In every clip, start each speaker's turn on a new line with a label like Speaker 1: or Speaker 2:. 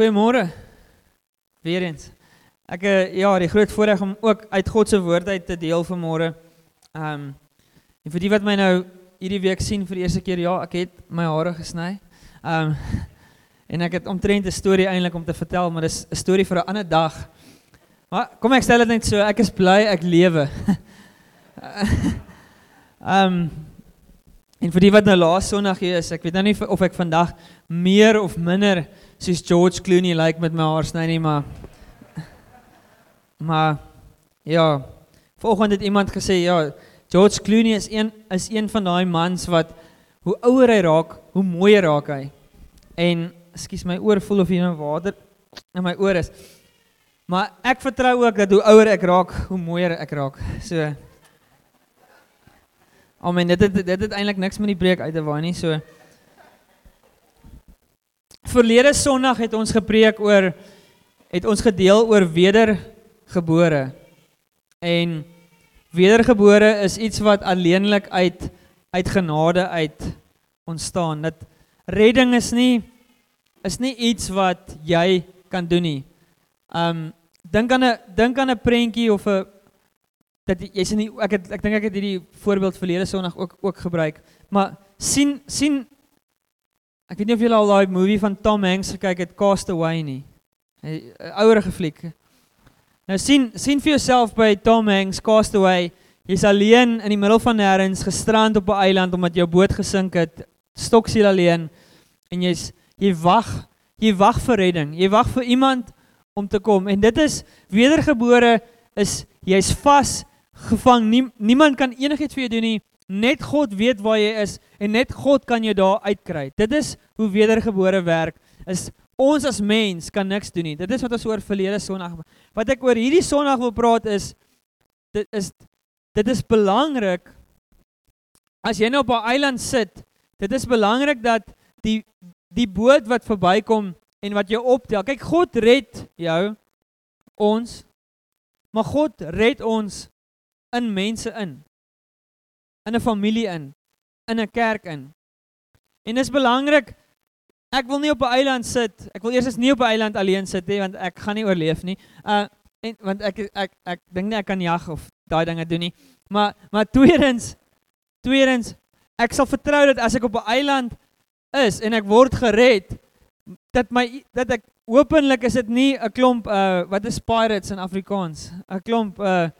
Speaker 1: Goeiemôre. Weer eens. Ek eh, ja, die groot voorreg om ook uit God se woord uit te deel vanmôre. Ehm um, en vir die wat my nou hierdie week sien vir die eerste keer, ja, ek het my hare gesny. Ehm um, en ek het omtrent 'n storie eintlik om te vertel, maar dis 'n storie vir 'n ander dag. Maar kom ek stel dit net so, ek is bly ek lewe. Ehm um, en vir die wat nou laas Sondag hier is, ek weet nou nie of ek vandag meer of minder soos George Clooney lyk like met my haar sny nie, maar maar ja, vanoggend het iemand gesê ja, George Clooney is een is een van daai mans wat hoe ouer hy raak, hoe mooier raak hy. En ekskuus my oor voel of hier nou water in my oor is. Maar ek vertrou ook dat hoe ouer ek raak, hoe mooier ek raak. So Amen. Dit het, dit het eintlik niks met die preek uit te waai nie. So Verlede Sondag het ons gepreek oor het ons gedeel oor wedergebore. En wedergebore is iets wat alleenlik uit uit genade uit ontstaan. Dat redding is nie is nie iets wat jy kan doen nie. Um dink aan 'n dink aan 'n prentjie of 'n dat jy's nie ek het, ek dink ek het hierdie voorbeeld verlede Sondag ook ook gebruik. Maar sien sien Ek weet nie of julle al daai movie van Tom Hanks gekyk het Cast Away nie. 'n Ouerige fliek. Nou sien sien vir jouself by Tom Hanks Cast Away. Jy's alleen in die middel van nêrens gestrand op 'n eiland omdat jou boot gesink het. Stoksiel alleen en jy's jy wag, jy wag vir redding. Jy wag vir iemand om te kom en dit is wedergebore is jy's vas gevang. Nie, niemand kan enigiets vir jou doen nie. Net God weet waar jy is en net God kan jou daar uitkry. Dit is hoe wedergebore werk. Is ons as mens kan niks doen nie. Dit is wat ons oor verlede Sondag wat ek oor hierdie Sondag wil praat is dit is dit is belangrik as jy nou op 'n eiland sit. Dit is belangrik dat die die boot wat verbykom en wat jou optel. Kyk, God red jou ons. Maar God red ons in mense in in 'n familie in, in 'n kerk in. En dis belangrik. Ek wil nie op 'n eiland sit. Ek wil eers eens nie op 'n eiland alleen sit nie want ek gaan nie oorleef nie. Uh en want ek ek ek, ek dink nie ek kan jag of daai dinge doen nie. Maar maar tweedens tweedens ek sal vertrou dat as ek op 'n eiland is en ek word gered dat my dat ek hopelik is dit nie 'n klomp uh wat is pirates in Afrikaans? 'n klomp uh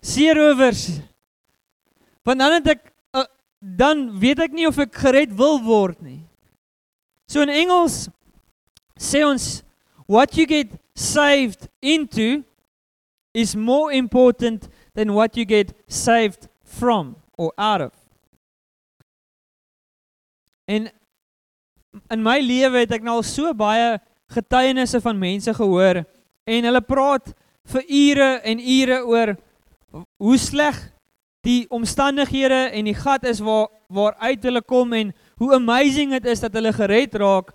Speaker 1: seerowers Want dan het ek uh, dan weet ek nie of ek gered wil word nie. So in Engels sê ons what you get saved into is more important than what you get saved from or out of. En in my lewe het ek nou al so baie getuienisse van mense gehoor en hulle praat vir ure en ure oor hoe sleg die omstandighede en die gat is waar waar uit hulle kom en hoe amazing dit is dat hulle gered raak.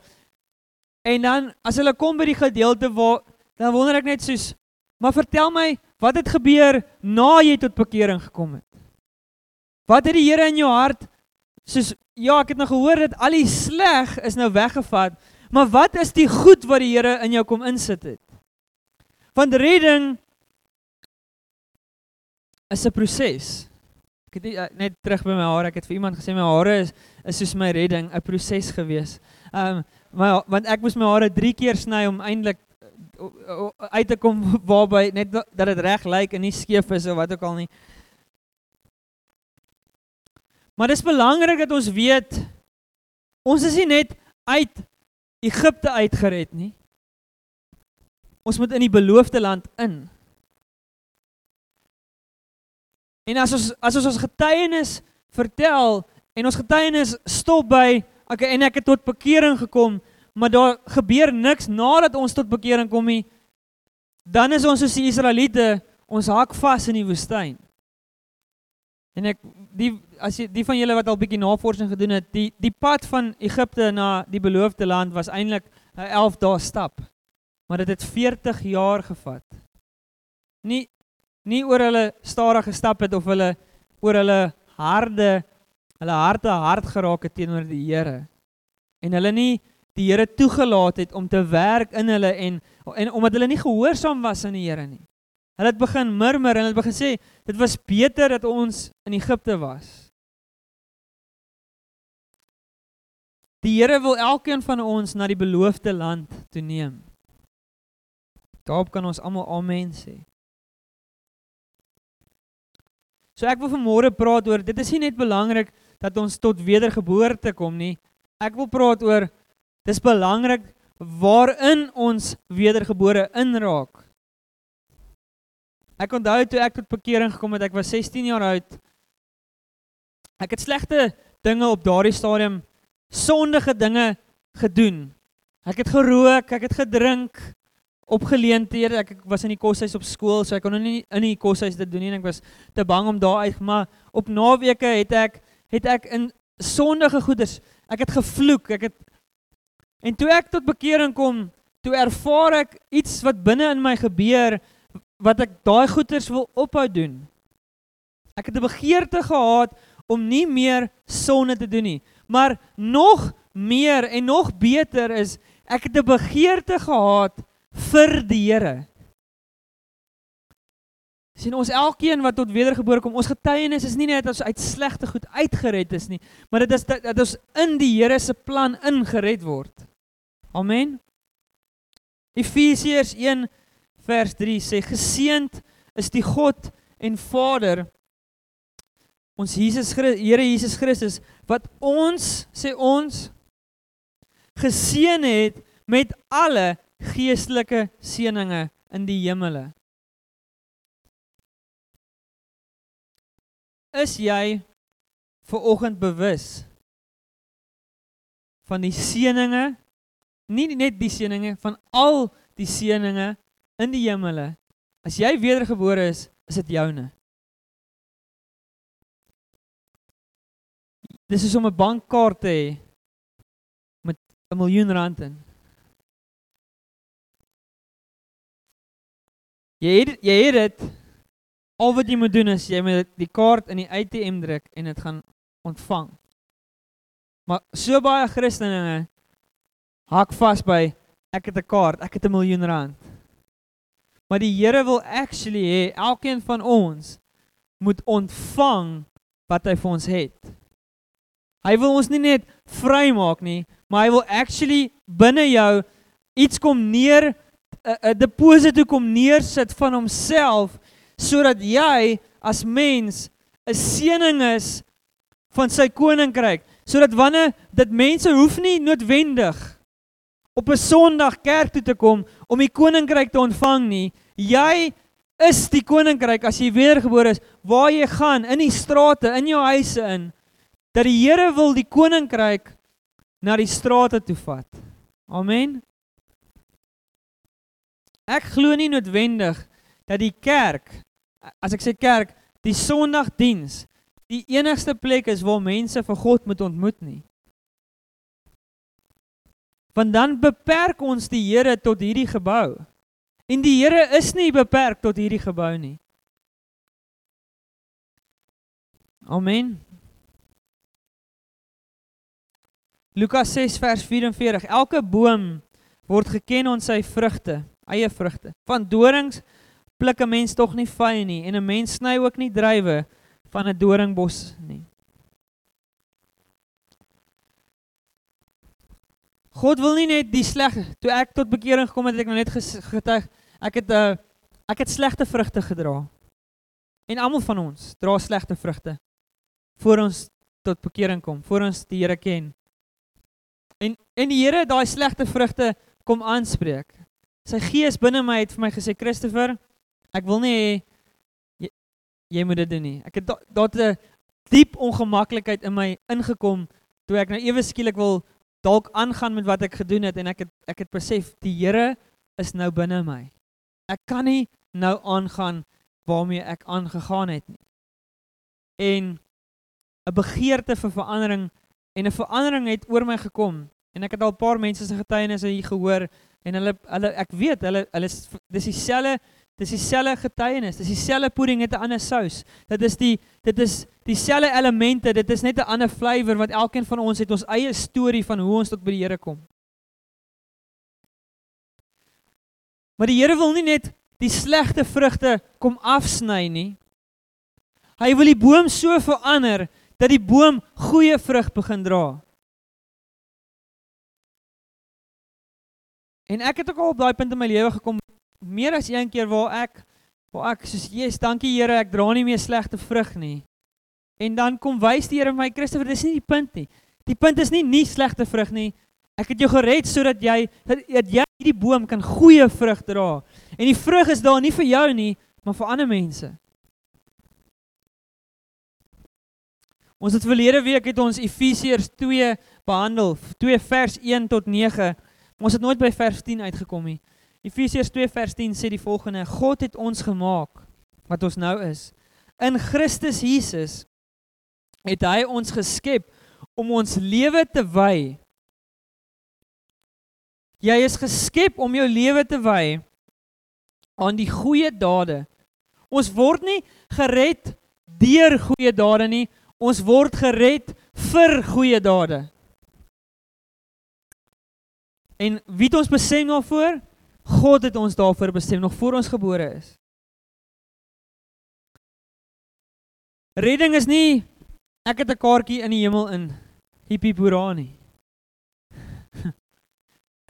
Speaker 1: En dan as hulle kom by die gedeelte waar dan wonder ek net soos maar vertel my wat het gebeur na jy tot bekering gekom het? Wat het die Here in jou hart soos ja, ek het nou gehoor dat al die sleg is nou weggevat, maar wat is die goed wat die Here in jou kom insit het? Want redding is 'n proses. Ek het uh, net terug by my hare. Ek het vir iemand gesê my hare is is soos my redding, 'n proses gewees. Ehm um, maar want ek moes my hare 3 keer sny om eintlik uh, uit te kom waarby net dat dit reg lyk en nie skeef is of wat ook al nie. Maar dit is belangrik dat ons weet ons is nie net uit Egipte uitgered nie. Ons moet in die beloofde land in. En as ons as ons ons getuienis vertel en ons getuienis stop by okay en ek het tot bekering gekom, maar daar gebeur niks nadat ons tot bekering kom nie, dan is ons soos die Israeliete, ons hak vas in die woestyn. En ek die as jy die van julle wat al bietjie navorsing gedoen het, die die pad van Egipte na die beloofde land was eintlik 'n 11 dae stap. Maar dit het 40 jaar gevat. Nie nie oor hulle stadig gestap het of hulle oor hulle harde hulle harte hard geraak het teenoor die Here en hulle nie die Here toegelaat het om te werk in hulle en en omdat hulle nie gehoorsaam was aan die Here nie. Hulle het begin murmur en hulle het begin sê dit was beter dat ons in Egipte was. Die Here wil elkeen van ons na die beloofde land toe neem. Daarop kan ons almal amen sê. So ek wil vanmôre praat oor dit is nie net belangrik dat ons tot wedergeboorte kom nie. Ek wil praat oor dis belangrik waarin ons wedergebore inraak. Ek onthou toe ek tot bekering gekom het, ek was 16 jaar oud. Ek het slegte dinge op daardie stadium sondige dinge gedoen. Ek het gerook, ek het gedrink, opgeleenthede. Ek, ek was in die koshuis op skool, so ek kon nie in die koshuis dit doen nie en ek was te bang om daar uit, maar op naweke het ek het ek in sondige goeders, ek het gevloek, ek het en toe ek tot bekering kom, toe ervaar ek iets wat binne in my gebeur wat ek daai goeders wil ophou doen. Ek het 'n begeerte gehad om nie meer sonde te doen nie, maar nog meer en nog beter is ek het 'n begeerte gehad vir die Here. sien ons elkeen wat tot wedergebore kom, ons getuienis is nie net dat ons uit slegte goed uitgered is nie, maar dit is dat, dat ons in die Here se plan ingered word. Amen. Efesiërs 1 vers 3 sê geseend is die God en Vader ons Jesus Christus, Here Jesus Christus wat ons sê ons geseën het met alle geestelike seënings in die hemele. Is jy ver oggend bewus van die seënings nie net die seënings van al die seënings in die hemele. As jy wedergebore is, is dit joune. Dis is om 'n bankkaart te hê met 'n miljoen rand in. Jy het jy het dit al wat jy moet doen is jy moet die kaart in die ATM druk en dit gaan ontvang. Maar so baie Christene hak vas by ek het 'n kaart, ek het 'n miljoen rand. Maar die Here wil actually hê elkeen van ons moet ontvang wat hy vir ons het. Hy wil ons nie net vrymaak nie, maar hy wil actually binne jou iets kom neer 'n deposito kom neersit van homself sodat jy as mens 'n seëning is van sy koninkryk. Sodat wanneer dit mense hoef nie noodwendig op 'n Sondag kerk toe te kom om die koninkryk te ontvang nie. Jy is die koninkryk as jy wedergebore is. Waar jy gaan in die strate in jou huise in dat die Here wil die koninkryk na die strate toe vat. Amen Ek glo nie noodwendig dat die kerk as ek sê kerk, die Sondagdiens die enigste plek is waar mense vir God moet ontmoet nie. Want dan beperk ons die Here tot hierdie gebou. En die Here is nie beperk tot hierdie gebou nie. Amen. Lukas 6 vers 44. Elke boom word geken aan sy vrugte eie vrugte. Van dorings pluk 'n mens tog nie vye nie en 'n mens sny ook nie druiwe van 'n doringbos nie. God wil nie net die sleg toe ek tot bekering gekom het, het ek nou net getuig ek het 'n uh, eh, ek het slegte vrugte gedra. En almal van ons dra slegte vrugte voor ons tot bekering kom, voor ons die Here ken. En en die Here daai slegte vrugte kom aanspreek. Sy gees binne my het vir my gesê Christopher, ek wil nie jy, jy moet dit doen nie. Ek het daar 'n diep ongemaklikheid in my ingekom toe ek nou ewe skielik wil dalk aangaan met wat ek gedoen het en ek het ek het besef die Here is nou binne my. Ek kan nie nou aangaan waarmee ek aangegaan het nie. En 'n begeerte vir verandering en 'n verandering het oor my gekom en ek het al 'n paar mense se getuienisse hier gehoor en hulle hulle ek weet hulle hulle dis dieselfde dis dieselfde getuienis, dis dieselfde pudding met 'n ander sous. Dit is die dit is dieselfde elemente, dit is net 'n ander flavour want elkeen van ons het ons eie storie van hoe ons tot by die Here kom. Maar die Here wil nie net die slegte vrugte kom afsny nie. Hy wil die boom so verander dat die boom goeie vrug begin dra. En ek het ook al op daai punt in my lewe gekom meer as een keer waar ek waar ek soos Jesus, dankie Here, ek dra nie meer slegte vrug nie. En dan kom wys die Here my Christoffel, dis nie die punt nie. Die punt is nie nie slegte vrug nie. Ek het jou gered sodat jy dat jy hierdie boom kan goeie vrug dra. En die vrug is daar nie vir jou nie, maar vir ander mense. Ons het verlede week het ons Efesiërs 2 behandel, 2 vers 1 tot 9. Ons het nooit by vers 10 uitgekom nie. Efesiërs 2 vers 10 sê die volgende: God het ons gemaak wat ons nou is. In Christus Jesus het hy ons geskep om ons lewe te wy. Jy is geskep om jou lewe te wy aan die goeie dade. Ons word nie gered deur goeie dade nie, ons word gered vir goeie dade. En wie het ons bestem daarvoor? God het ons daarvoor bestem nog voor ons gebore is. Redding is nie ek het 'n kaartjie in die hemel in hippie boera nie.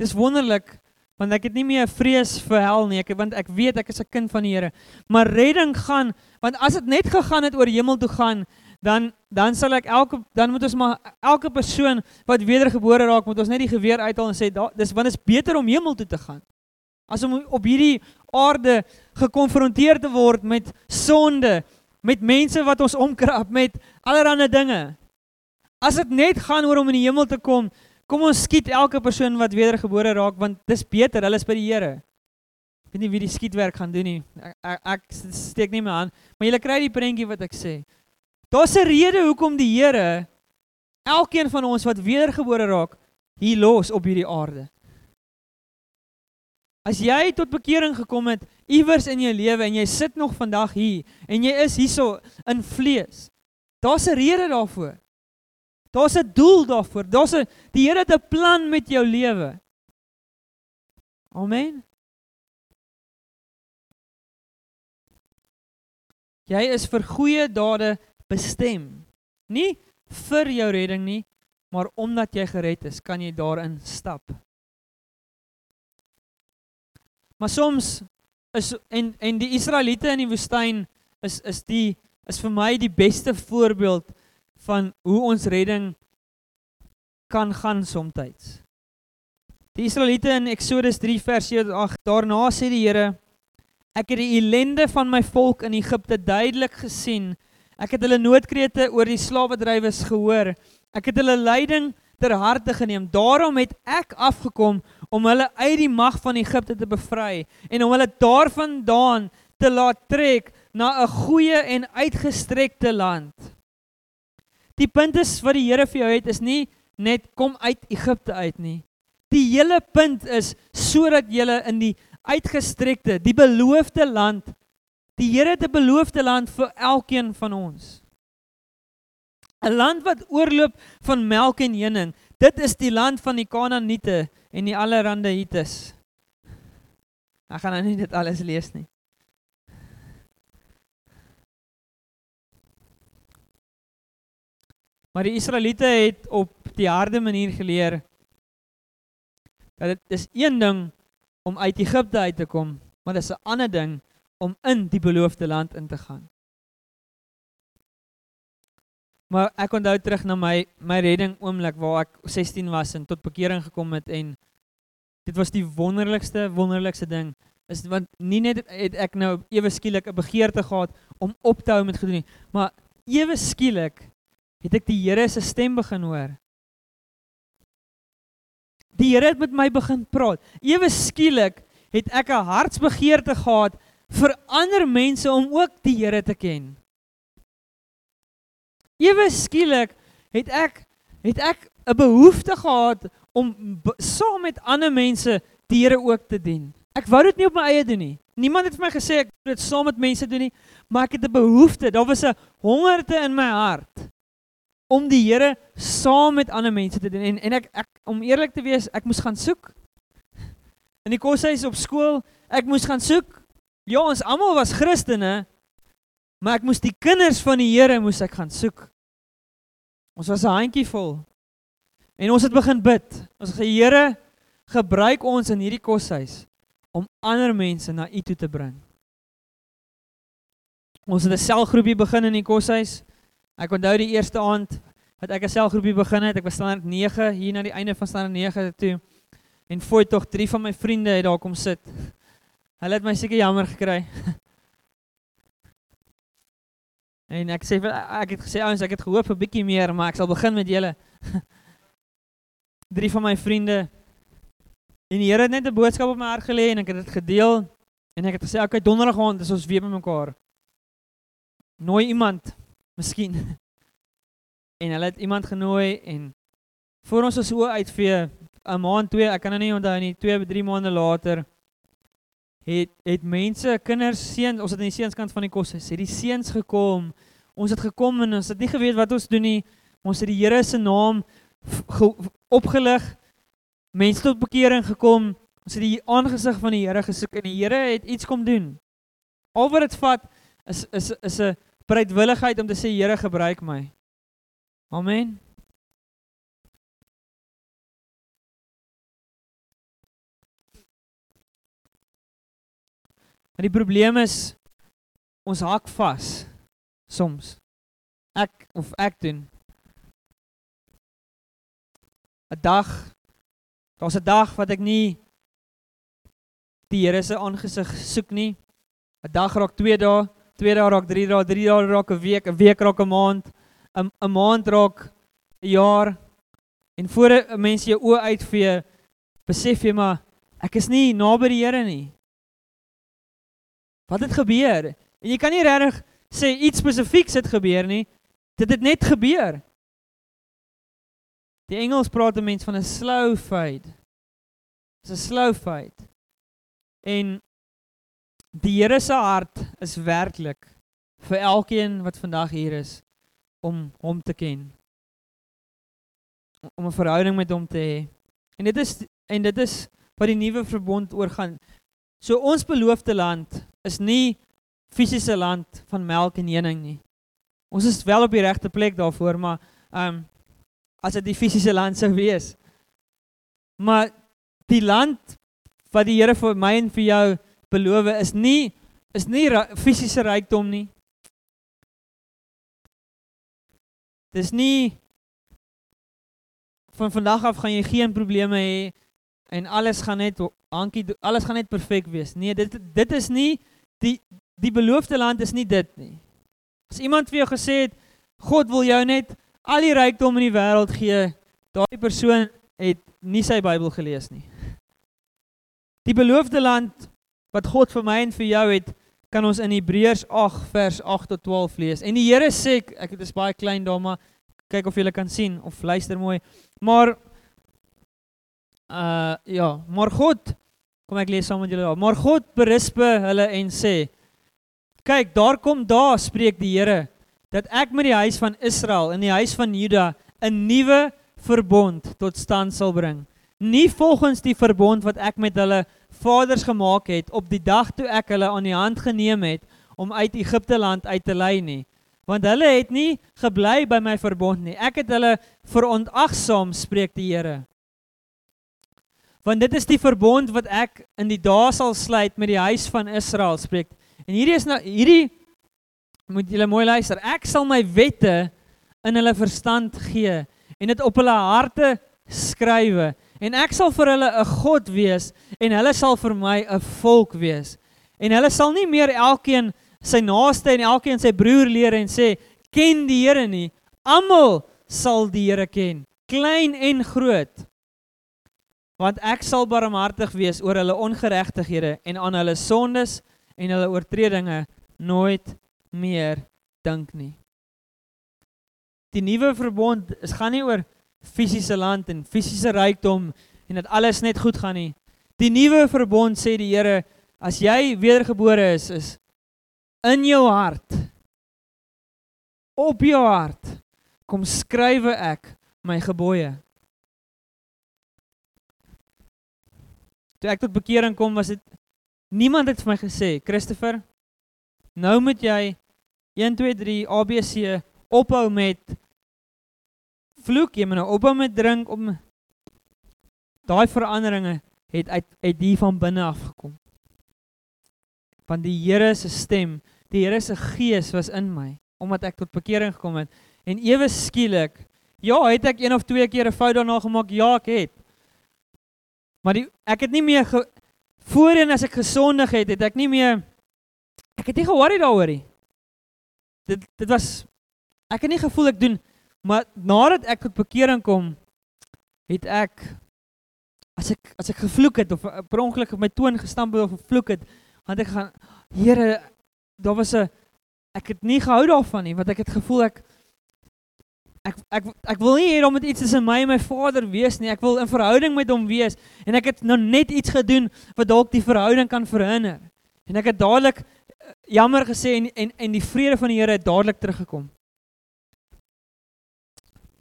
Speaker 1: Dis wonderlik want ek het nie meer vrees vir hel nie, ek want ek weet ek is 'n kind van die Here. Maar redding gaan want as dit net gegaan het oor hemel toe gaan, dan dan sal ek elke dan moet ons maar elke persoon wat wedergebore raak, moet ons net die geweer uithaal en sê dis want dit is beter om hemel toe te gaan. As om op hierdie aarde gekonfronteer te word met sonde, met mense wat ons omkrap, met allerlei dinge. As dit net gaan oor om in die hemel te kom, kom ons skiet elke persoon wat wedergebore raak want dis beter, hulle is by die Here. Ek weet nie wie die skietwerk gaan doen nie. Ek, ek, ek steek nie my aan, maar julle kry die prentjie wat ek sê. Daar's 'n rede hoekom die Here elkeen van ons wat wedergebore raak hier los op hierdie aarde. As jy tot bekering gekom het iewers in jou lewe en jy sit nog vandag hier en jy is hierso in vlees. Daar's 'n rede daarvoor. Daar's 'n doel daarvoor. Daar's 'n die Here het 'n plan met jou lewe. Amen. Jy is vir goeie dade bestem. Nie vir jou redding nie, maar omdat jy gered is, kan jy daarin stap. Maar soms is en en die Israeliete in die woestyn is is die is vir my die beste voorbeeld van hoe ons redding kan gaan soms. Die Israeliete in Eksodus 3 vers 8 daarna sê die Here ek het die ellende van my volk in Egipte duidelik gesien Ek het hulle noodkrete oor die slawedrywers gehoor. Ek het hulle lyding ter harte geneem. Daarom het ek afgekom om hulle uit die mag van Egipte te bevry en om hulle daarvandaan te laat trek na 'n goeie en uitgestrekte land. Die punt is wat die Here vir jou het is nie net kom uit Egipte uit nie. Die hele punt is sodat jy in die uitgestrekte, die beloofde land Die Here het 'n beloofde land vir elkeen van ons. 'n Land wat oorloop van melk en honing. Dit is die land van die Kanaaniete en die allerhande Hites. Ek gaan nou nie dit alles lees nie. Maar die Israeliete het op die harde manier geleer dat dit is een ding om uit Egipte uit te kom, maar dit is 'n ander ding om in die beloofde land in te gaan. Maar ek onthou terug na my my redding oomblik waar ek 16 was en tot bekering gekom het en dit was die wonderlikste wonderlikste ding is want nie net het ek nou ewe skielik 'n begeerte gehad om op te hou met gedoen nie, maar ewe skielik het ek die Here se stem begin hoor. Die Here het met my begin praat. Ewe skielik het ek 'n hartsbegeerte gehad vir ander mense om ook die Here te ken. Ewe skielik het ek het ek 'n behoefte gehad om saam met ander mense die Here ook te dien. Ek wou dit nie op my eie doen nie. Niemand het vir my gesê ek moet dit saam met mense doen nie, maar ek het 'n behoefte. Daar was 'n hongerte in my hart om die Here saam met ander mense te doen. En en ek ek om eerlik te wees, ek moes gaan soek. In die koshuis op skool ek moes gaan soek. Ja, ons almal was Christene, maar ek moes die kinders van die Here moes ek gaan soek. Ons was 'n handjie vol. En ons het begin bid. Ons sê Here, gebruik ons in hierdie koshuis om ander mense na U toe te bring. Ons het 'n selgroepie begin in die koshuis. Ek onthou die eerste aand wat ek 'n selgroepie begin het. Ek was standaard 9 hier na die einde van standaard 9 toe. En foi tog drie van my vriende het daar kom sit. Hulle het my seker jammer gekry. En ek sê ek het gesê ouens, ek het gehoop vir bietjie meer, maar ek sal begin met julle. Drie van my vriende. En die Here het net 'n boodskap op my hart gelê en ek het dit gedeel en ek het gesê, "Oké, donderdag aand is ons weer by mekaar." Nooi iemand, miskien. En hulle het iemand genooi en voor ons is oë uitvee 'n maand, twee, ek kan nou nie onthou nie, 2 of 3 maande later het het mense, kinders, seuns, ons het aan die seunskant van die kos, het die seuns gekom. Ons het gekom en ons het nie geweet wat ons doen nie. Ons het die Here se naam opgelig. Mense tot bekering gekom. Ons het die aangesig van die Here gesoek en die Here het iets kom doen. Al wat dit vat is is is 'n bereidwilligheid om te sê Here gebruik my. Amen. Maar die probleem is ons hak vas soms. Ek of ek doen 'n dag daar's 'n dag wat ek nie die Here se aangesig soek nie. 'n Dag raak 2 dae, 2 dae raak 3 dae, 3 dae raak 'n week, 'n week raak 'n maand, 'n 'n maand raak 'n jaar. En voor 'n mens jou oë uitvee, besef jy maar ek is nie naby die Here nie. Wat het gebeur? En jy kan nie regtig sê iets spesifieks het gebeur nie. Dit het net gebeur. Die Engels praat 'n mens van 'n slow fade. Dis 'n slow fade. En die Here se hart is werklik vir elkeen wat vandag hier is om hom te ken. Om 'n verhouding met hom te hê. En dit is en dit is wat die nuwe verbond oor gaan. So ons beloofde land is nie fisiese land van melk en honing nie. Ons is wel op die regte plek daarvoor, maar ehm um, as dit die fisiese land sou wees. Maar die land wat die Here vir my en vir jou beloof is nie is nie fisiese rykdom nie. Dis nie van vandag af gaan jy geen probleme hê en alles gaan net hankie alles gaan net perfek wees. Nee, dit dit is nie die die beloofde land is nie dit nie. As iemand vir jou gesê het God wil jou net al die rykdom in die wêreld gee, daai persoon het nie sy Bybel gelees nie. Die beloofde land wat God vir my en vir jou het, kan ons in Hebreërs 8 vers 8 tot 12 lees. En die Here sê, ek dit is baie klein daar maar kyk of jy kan sien of luister mooi. Maar uh ja, maar God Kom ek lees saam met julle daar. Maar God berisp hulle en sê: "Kyk, daar kom daar spreek die Here dat ek met die huis van Israel en die huis van Juda 'n nuwe verbond tot stand sal bring. Nie volgens die verbond wat ek met hulle vaders gemaak het op die dag toe ek hulle aan die hand geneem het om uit Egipte land uit te lei nie, want hulle het nie gebly by my verbond nie. Ek het hulle verontagsaam, spreek die Here." Want dit is die verbond wat ek in die dae sal sluit met die huis van Israel spreek. En hierdie is nou hierdie moet julle mooi luister. Ek sal my wette in hulle verstand gee en dit op hulle harte skrywe en ek sal vir hulle 'n God wees en hulle sal vir my 'n volk wees. En hulle sal nie meer elkeen sy naaste en elkeen sy broer leer en sê ken die Here nie. Almal sal die Here ken, klein en groot want ek sal barmhartig wees oor hulle ongeregtighede en aan hulle sondes en hulle oortredinge nooit meer dink nie. Die nuwe verbond is gaan nie oor fisiese land en fisiese rykdom en dat alles net goed gaan nie. Die nuwe verbond sê die Here, as jy wedergebore is, is in jou hart op jou hart kom skrywe ek my gebooie Toe ek tot bekering kom, was dit niemand het vir my gesê, Christopher, nou moet jy 1 2 3 ABC ophou met vloek, jy moet nou ophou met drink om daai veranderinge het uit uit hier van binne af gekom. Want die Here se stem, die Here se gees was in my omdat ek tot bekering gekom het en ewe skielik ja, het ek een of twee keer 'n fout daarna gemaak? Ja, ek het. Maar die ek het nie meer ge, voorheen as ek gesondig het, het ek nie meer ek het nie ge-worry daaroor nie. Dit dit was ek het nie gevoel ek doen maar nadat ek tot bekering kom, het ek as ek as ek gevloek het of per ongeluk op my toon gestamp het of gevloek het, want ek gaan Here, daar was 'n ek het nie gehou daarvan nie, want ek het gevoel ek ek ek ek wil nie hê om dit iets tussen my en my vader wees nie. Ek wil in verhouding met hom wees en ek het nou net iets gedoen wat dalk die verhouding kan verhinder. En ek het dadelik eh, jammer gesê en en en die vrede van die Here het dadelik teruggekom.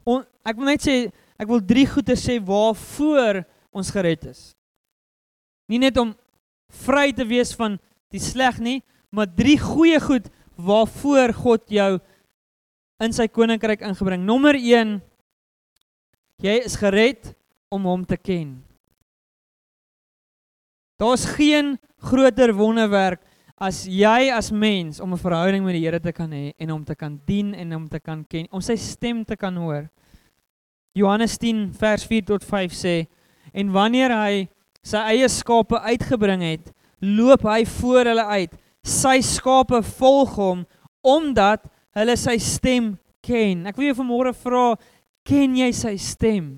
Speaker 1: On, ek wil net sê ek wil drie goeie sê waarvoor ons gered is. Nie net om vry te wees van die sleg nie, maar drie goeie goed waarvoor God jou in sy koninkryk ingebring. Nommer 1 jy is gered om hom te ken. Daar's geen groter wonderwerk as jy as mens om 'n verhouding met die Here te kan hê en hom te kan dien en hom te kan ken, om sy stem te kan hoor. Johannes 10 vers 4 tot 5 sê En wanneer hy sy eie skape uitgebring het, loop hy voor hulle uit. Sy skape volg hom omdat hulle sy stem ken. Ek wil jou vanmôre vra, ken jy sy stem?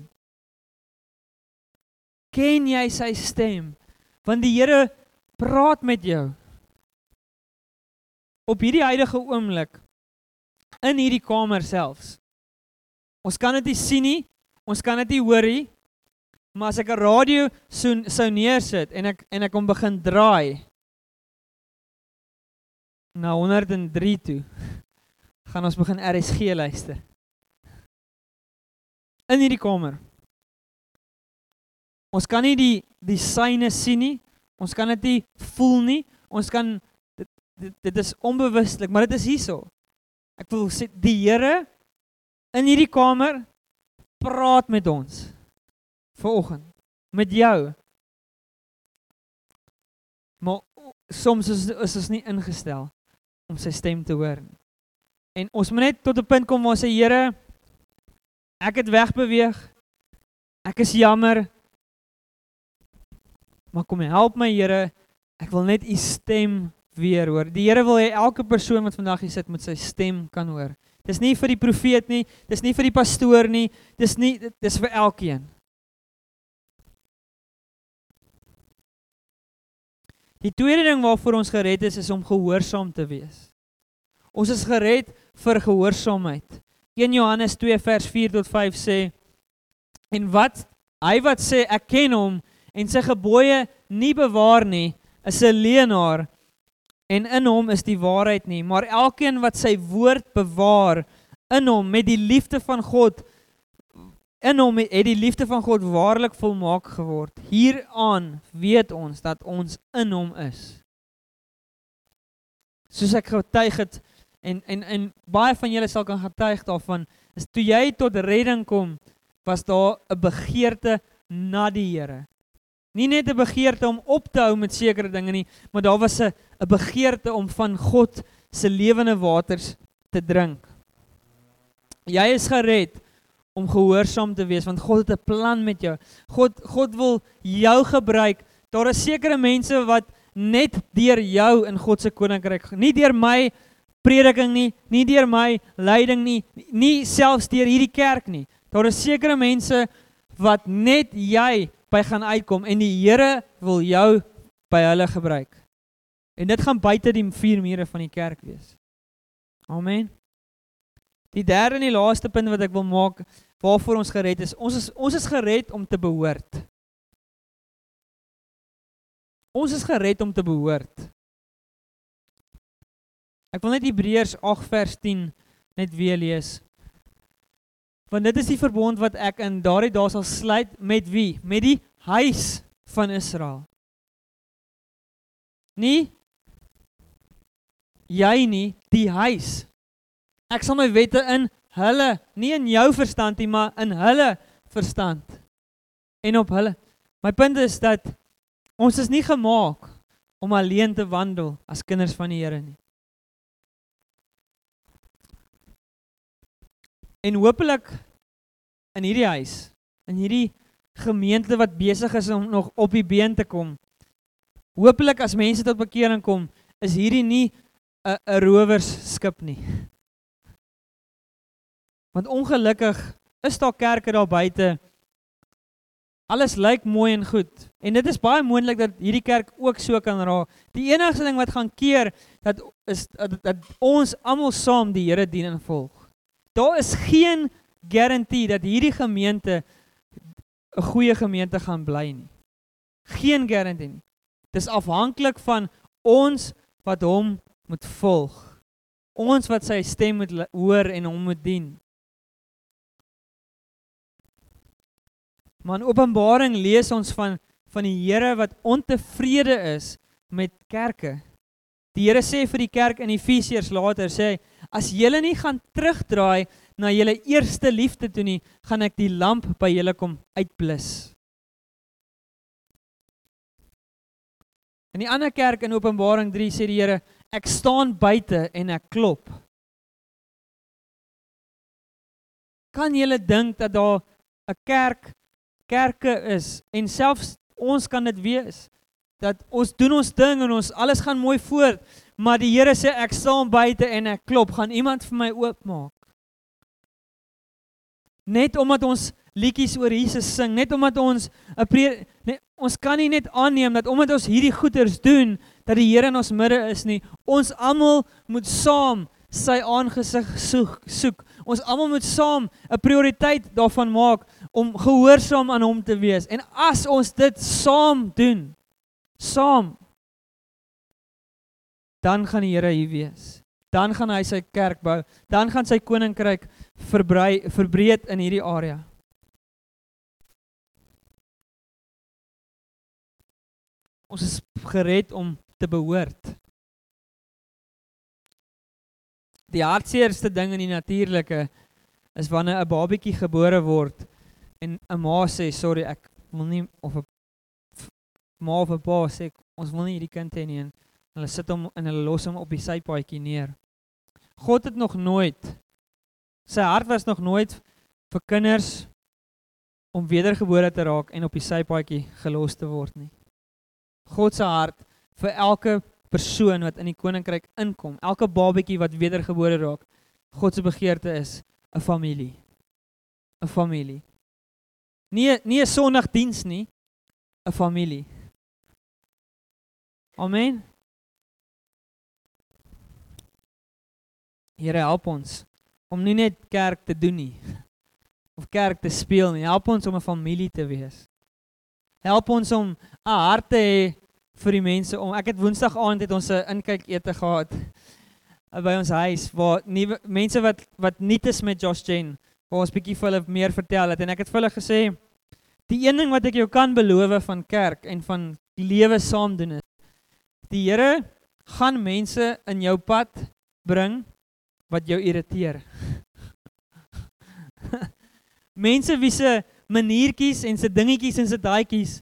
Speaker 1: Ken jy sy stem? Want die Here praat met jou. Op hierdie huidige oomblik in hierdie kamer selfs. Ons kan dit nie sien nie. Ons kan dit nie hoor nie. Maar as ek 'n radio sou sou neersit en ek en ek hom begin draai na 103 toe, gaan ons begin RSG luister. In hierdie kamer. Ons kan nie die die syne sien nie. Ons kan dit nie voel nie. Ons kan dit dit, dit is onbewuslik, maar dit is hierso. Ek wil sê die Here in hierdie kamer praat met ons vanoggend met jou. Maar soms is is ons nie ingestel om sy stem te hoor nie. En ons moet net tot 'n punt kom waar ons sê Here, ek het wegbeweeg. Ek is jammer. Maar kom help my Here, ek wil net u stem weer hoor. Die Here wil hê elke persoon wat vandag hier sit moet sy stem kan hoor. Dis nie vir die profeet nie, dis nie vir die pastoor nie, dis nie dis vir elkeen. Die tweede ding waarvoor ons gered is is om gehoorsaam te wees. Ons is gered vir gehoorsaamheid. 1 Johannes 2 vers 4 tot 5 sê en wat hy wat sê ek ken hom en sy gebooie nie bewaar nie, is 'n leienaar en in hom is die waarheid nie, maar elkeen wat sy woord bewaar in hom met die liefde van God In hom het die liefde van God waarlik volmaak geword. Hieraan weet ons dat ons in hom is. Soos ek getuig het en en en baie van julle sal kan getuig daarvan, is toe jy tot redding kom, was daar 'n begeerte na die Here. Nie net 'n begeerte om op te hou met sekere dinge nie, maar daar was 'n 'n begeerte om van God se lewende waters te drink. Jy is gered om gehoorsaam te wees want God het 'n plan met jou. God God wil jou gebruik. Daar is sekere mense wat net deur jou in God se koninkryk, nie deur my prediking nie, nie deur my leiding nie, nie selfs deur hierdie kerk nie. Daar is sekere mense wat net jy by gaan uitkom en die Here wil jou by hulle gebruik. En dit gaan buite die vier mure van die kerk wees. Amen. Die derde en die laaste punt wat ek wil maak waarvoor ons gered is. Ons is ons is gered om te behoort. Ons is gered om te behoort. Ek wil net Hebreërs 8 vers 10 net weer lees. Want dit is die verbond wat ek in daardie dae sal sluit met wie? Met die huis van Israel. Nie jy nie, die huis. Ek sal my wette in hulle, nie in jou verstand nie, maar in hulle verstand. En op hulle. My punt is dat ons is nie gemaak om alleen te wandel as kinders van die Here nie. En hopelik in hierdie huis, in hierdie gemeente wat besig is om nog op die been te kom. Hopelik as mense tot bekering kom, is hierdie nie 'n 'n rowersskip nie. Want ongelukkig is daar kerke daar buite. Alles lyk mooi en goed en dit is baie moontlik dat hierdie kerk ook so kan raak. Die enigste ding wat gaan keer dat is dat, dat ons almal saam die Here dien en volg. Daar is geen garantie dat hierdie gemeente 'n goeie gemeente gaan bly nie. Geen garantie nie. Dis afhanklik van ons wat hom moet volg. Ons wat sy stem moet hoor en hom moet dien. Maar in Openbaring lees ons van van die Here wat ontevrede is met kerke. Die Here sê vir die kerk in Efesiërs later sê hy as julle nie gaan terugdraai na julle eerste liefde toe nie, gaan ek die lamp by julle kom uitblus. In die ander kerk in Openbaring 3 sê die Here ek staan buite en ek klop. Kan jy dink dat daar 'n kerk kerke is en selfs ons kan dit wees dat ons doen ons ding en ons alles gaan mooi voort, maar die Here sê ek staan buite en ek klop, gaan iemand vir my oopmaak? Net omdat ons liedjies oor Jesus sing, net omdat ons 'n ons kan nie net aanneem dat omdat ons hierdie goeders doen, dat die Here in ons midde is nie. Ons almal moet saam sy aangesig soek, soek. Ons almal moet saam 'n prioriteit daarvan maak om gehoorsaam aan hom te wees. En as ons dit saam doen, saam dan gaan die Here hier wees. Dan gaan hy sy kerk bou. Dan gaan sy koninkryk verbrei verbreed in hierdie area. Ons is gered om te behoort. Die hartseerste ding in die natuurlike is wanneer 'n babatjie gebore word en 'n ma sê sorry ek wil nie of 'n ma of 'n pa sê ons wil nie hierdie kind hê nie en hulle sit hom en hulle los hom op die sypaadjie neer. God het nog nooit sy hart was nog nooit vir kinders om wedergebore te raak en op die sypaadjie gelos te word nie. God se hart vir elke persoon wat in die koninkryk inkom, elke babatjie wat wedergebore raak. God se begeerte is 'n familie. 'n Familie. Nie nie 'n sonndagdiens nie, 'n familie. Amen. Here help ons om nie net kerk te doen nie of kerk te speel nie. Help ons om 'n familie te wees. Help ons om 'n hart te hê vir die mense om ek het woensdag aand het ons 'n inkyk ete gehad by ons huis waar nuwe mense wat wat nuut is met Josh Jane waar ons bietjie vir hulle meer vertel het en ek het vir hulle gesê die een ding wat ek jou kan beloof van kerk en van lewe saam doen is die Here gaan mense in jou pad bring wat jou irriteer mense wie se maniertjies en se dingetjies en se daadjies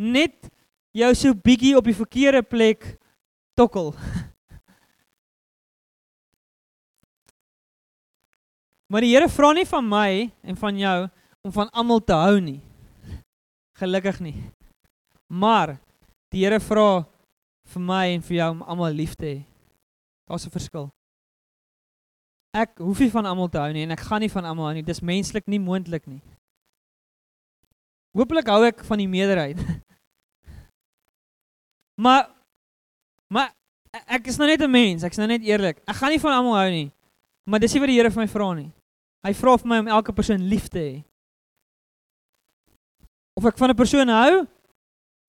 Speaker 1: net jou so bietjie op die verkeerde plek tokkel. Maar die Here vra nie van my en van jou om van almal te hou nie. Gelukkig nie. Maar die Here vra vir my en vir jou om almal lief te hê. Daar's 'n verskil. Ek hoef nie van almal te hou nie en ek gaan nie van almal hou nie. Dis menslik nie moontlik nie. Hooplik hou ek van die meerderheid. Maar maar ek is nou net 'n mens, ek's nou net eerlik. Ek gaan nie van almal hou nie. Maar dis nie wat die Here vir my vra nie. Hy vra vir my om elke persoon lief te hê. Of ek van 'n persoon hou,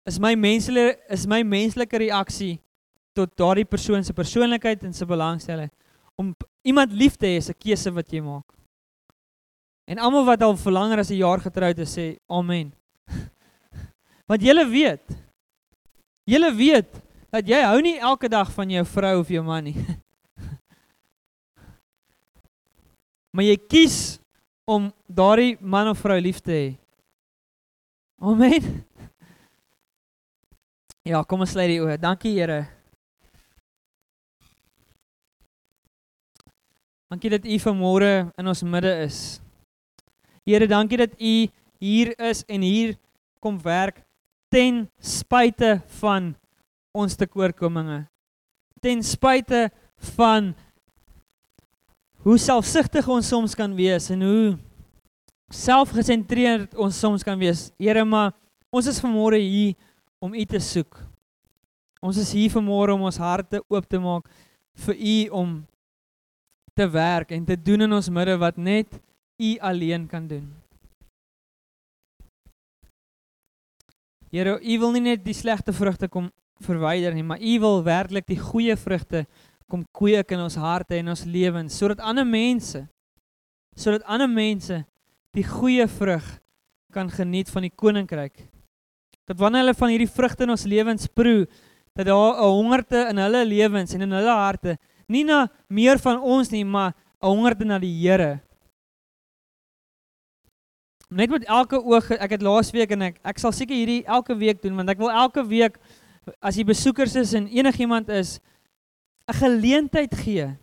Speaker 1: is my menslike is my menslike reaksie tot daardie persoon se persoonlikheid en sy belangstelling om iemand lief te hê is 'n keuse wat jy maak. En almal wat al vir langer as 'n jaar getroud is sê amen. Want jy weet, Julle weet dat jy hou nie elke dag van jou vrou of jou man nie. maar jy kies om daardie man of vrou lief te hê. Amen. Ja, kom ons sluit die oë. Dankie Here. Dankie dat U vanmôre in ons midde is. Here, dankie dat U hier is en hier kom werk ten spyte van ons tekortkominge. Ten spyte van hoe selfsugtig ons soms kan wees en hoe selfgesentreerd ons soms kan wees. Here, maar ons is vanmôre hier om U te soek. Ons is hier vanmôre om ons harte oop te maak vir U om te werk en te doen in ons midde wat net U alleen kan doen. Here, U wil nie net die slegte vrugte kom verwyder nie, maar U wil werklik die goeie vrugte kom kweek in ons harte en ons lewens sodat ander mense sodat ander mense die goeie vrug kan geniet van die koninkryk. Dat wanneer hulle van hierdie vrugte in ons lewens proe, dat daar 'n hongerte in hulle lewens en in hulle harte, nie na meer van ons nie, maar 'n hongerte na die Here. Net met elke oog, ek het laas week en ek ek sal seker hierdie elke week doen want ek wil elke week as jy besoekers is en enigiemand is 'n geleentheid gee.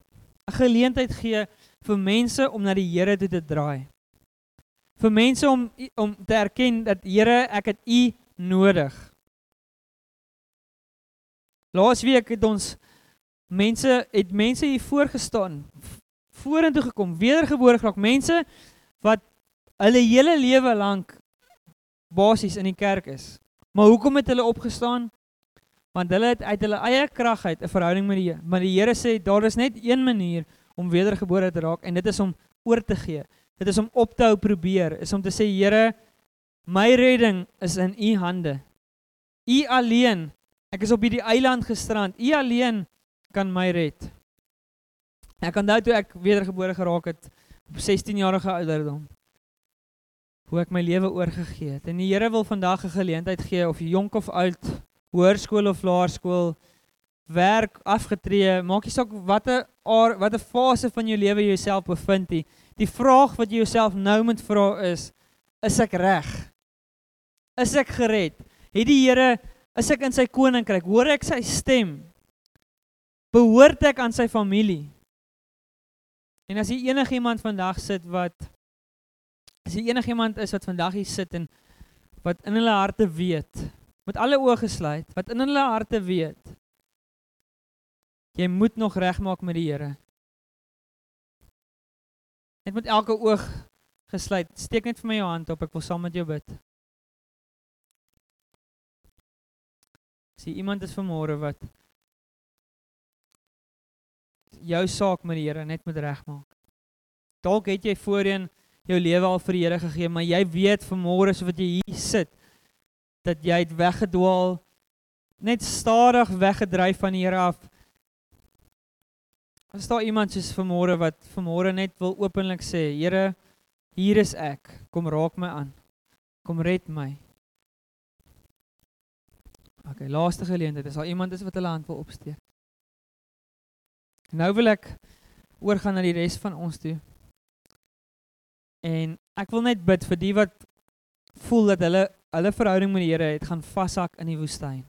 Speaker 1: 'n Geleentheid gee vir mense om na die Here toe te draai. Vir mense om om te erken dat Here, ek het U nodig. Laasweek het ons mense het mense hier voorgestaan vorentoe gekom, wedergebore geraak, mense wat hulle hele lewe lank basies in die kerk is. Maar hoekom het hulle opgestaan? want hulle het uit hulle eie krag uit 'n verhouding met die Here. Maar die Here sê daar is net een manier om wedergebore te raak en dit is om oor te gee. Dit is om op te hou probeer, is om te sê Here, my redding is in U hande. U alleen. Ek is op hierdie eiland gestrand. U alleen kan my red. Ek onthou toe ek wedergebore geraak het op 16 jarige ouderdom. Hoe ek my lewe oorgegee het. En die Here wil vandag 'n geleentheid gee of jonk of oud hoërskool of laerskool werk afgetree, maak nie saak watter watter fase van jou lewe jy jouself bevind nie. Die vraag wat jy jouself nou moet vra is: is ek reg? Is ek gered? Het die Here is ek in sy koninkryk? Hoor ek sy stem? Behoort ek aan sy familie? En as jy enigiemand vandag sit wat as jy enigiemand is wat vandag hier sit en wat in hulle harte weet met alle oë gesluit, wat in hulle harte weet. Jy moet nog regmaak met die Here. Net met elke oog gesluit, steek net vir my jou hand op, ek wil saam met jou bid. Sien iemand is vanmôre wat jou saak met die Here net moet regmaak. Dalk het jy voorheen jou lewe al vir die Here gegee, maar jy weet vanmôre so wat jy hier sit, dat jy het weggedwaal net stadig weggedryf van die Here af. As daar iemand soos vanmôre wat vanmôre net wil openlik sê, Here, hier is ek. Kom raak my aan. Kom red my. OK, laaste geleentheid. As daar iemand is wat hulle hand wil opsteek. Nou wil ek oorgaan na die res van ons toe. En ek wil net bid vir die wat voel dat hulle hulle verhouding met die Here het gaan vashak in die woestyn.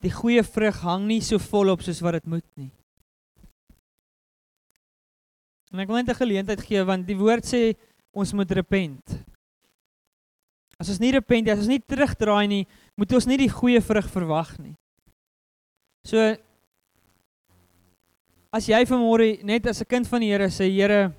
Speaker 1: Die goeie vrug hang nie so volop soos wat dit moet nie. En ek wil net 'n geleentheid gee want die woord sê ons moet repent. As ons nie repent nie, as ons nie terugdraai nie, moet ons nie die goeie vrug verwag nie. So as jy vanmôre net as 'n kind van die Here sê Here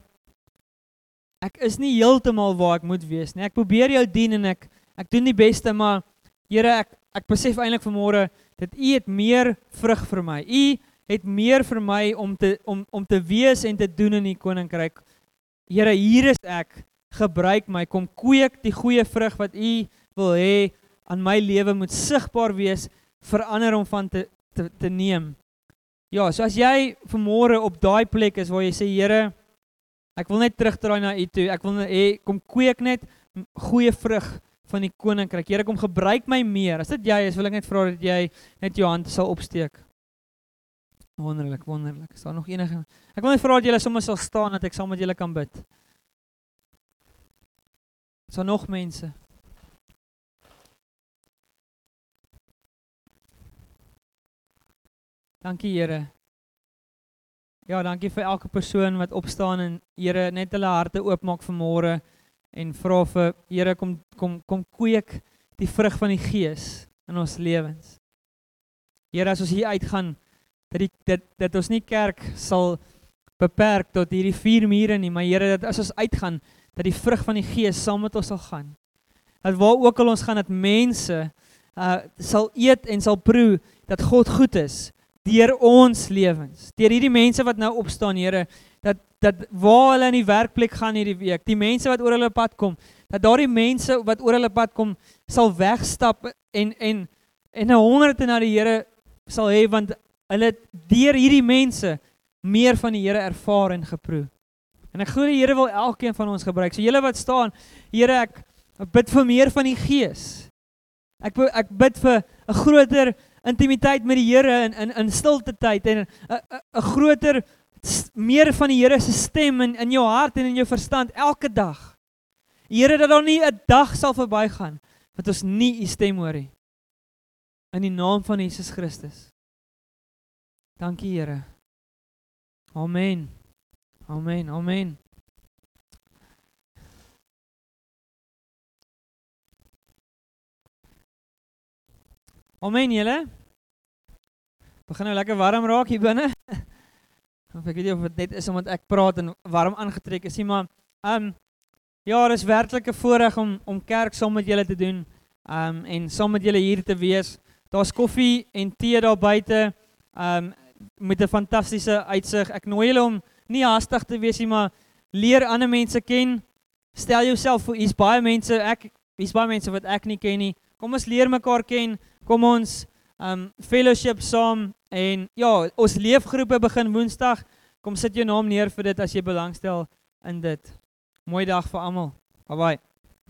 Speaker 1: ek is nie heeltemal waar ek moet wees nie. Ek probeer jou dien en ek ek doen die beste, maar Here, ek ek besef eintlik vanmôre dat U het meer vrug vir my. U het meer vir my om te om om te wees en te doen in die koninkryk. Here, hier is ek. Gebruik my. Kom kweek die goeie vrug wat U wil hê aan my lewe moet sigbaar wees, verander om van te te, te neem. Ja, so as jy vanmôre op daai plek is waar jy sê Here, Ek wil net terugdraai na u toe. Ek wil hê kom kweek net goeie vrug van die koninkryk. Here kom gebruik my meer. As dit jy is, wil ek net vra dat jy net jou hand sal opsteek. Wonderlik, wonderlik. Is daar nog enige Ek wil net vra dat julle sommer sal staan dat ek saam met julle kan bid. Is daar nog mense? Dankie Here. Ja, dankie vir elke persoon wat opstaan en Here net hulle harte oopmaak vir môre en vra vir Here kom kom kom kweek die vrug van die Gees in ons lewens. Here as ons hier uitgaan dat die dit dat ons nie kerk sal beperk tot hierdie vier mure nie, maar Here dat as ons uitgaan dat die vrug van die Gees saam met ons sal gaan. Dat waar ook al ons gaan dat mense uh sal eet en sal proe dat God goed is deur ons lewens. Deur hierdie mense wat nou opstaan, Here, dat dat waar hulle in die werkplek gaan hierdie week, die mense wat oor hulle pad kom, dat daardie mense wat oor hulle pad kom sal wegstap en en en 'n honger te na die Here sal hê want hulle deur hierdie mense meer van die Here ervaar en geproe. En ek glo die Here wil elkeen van ons gebruik. So julle wat staan, Here, ek bid vir meer van die Gees. Ek ek bid vir 'n groter intimiteit met die Here in in in stilte tyd en 'n 'n groter meer van die Here se stem in in jou hart en in jou verstand elke dag. Here dat daar nie 'n dag sal verbygaan wat ons nie u stem hoor nie. In die naam van Jesus Christus. Dankie Here. Amen. Amen. Amen. Amen julle. Begin nou lekker warm raak hier binne. Of ek weet nie of dit net is omdat ek praat en warm aangetrek is nie, maar ehm um, ja, dit is werklik 'n voorreg om om kerk saam met julle te doen. Ehm um, en saam met julle hier te wees. Daar's koffie en tee daar buite. Ehm um, met 'n fantastiese uitsig. Ek nooi julle om nie haastig te wees nie, maar leer ander mense ken. Stel jouself voor, hier's baie mense, ek hier's baie mense wat ek nie ken nie. Kom ons leer mekaar ken. Kom ons um fellowship saam en ja, ons leefgroepe begin Woensdag. Kom sit jou naam neer vir dit as jy belangstel in dit. Mooi dag vir almal. Bye bye.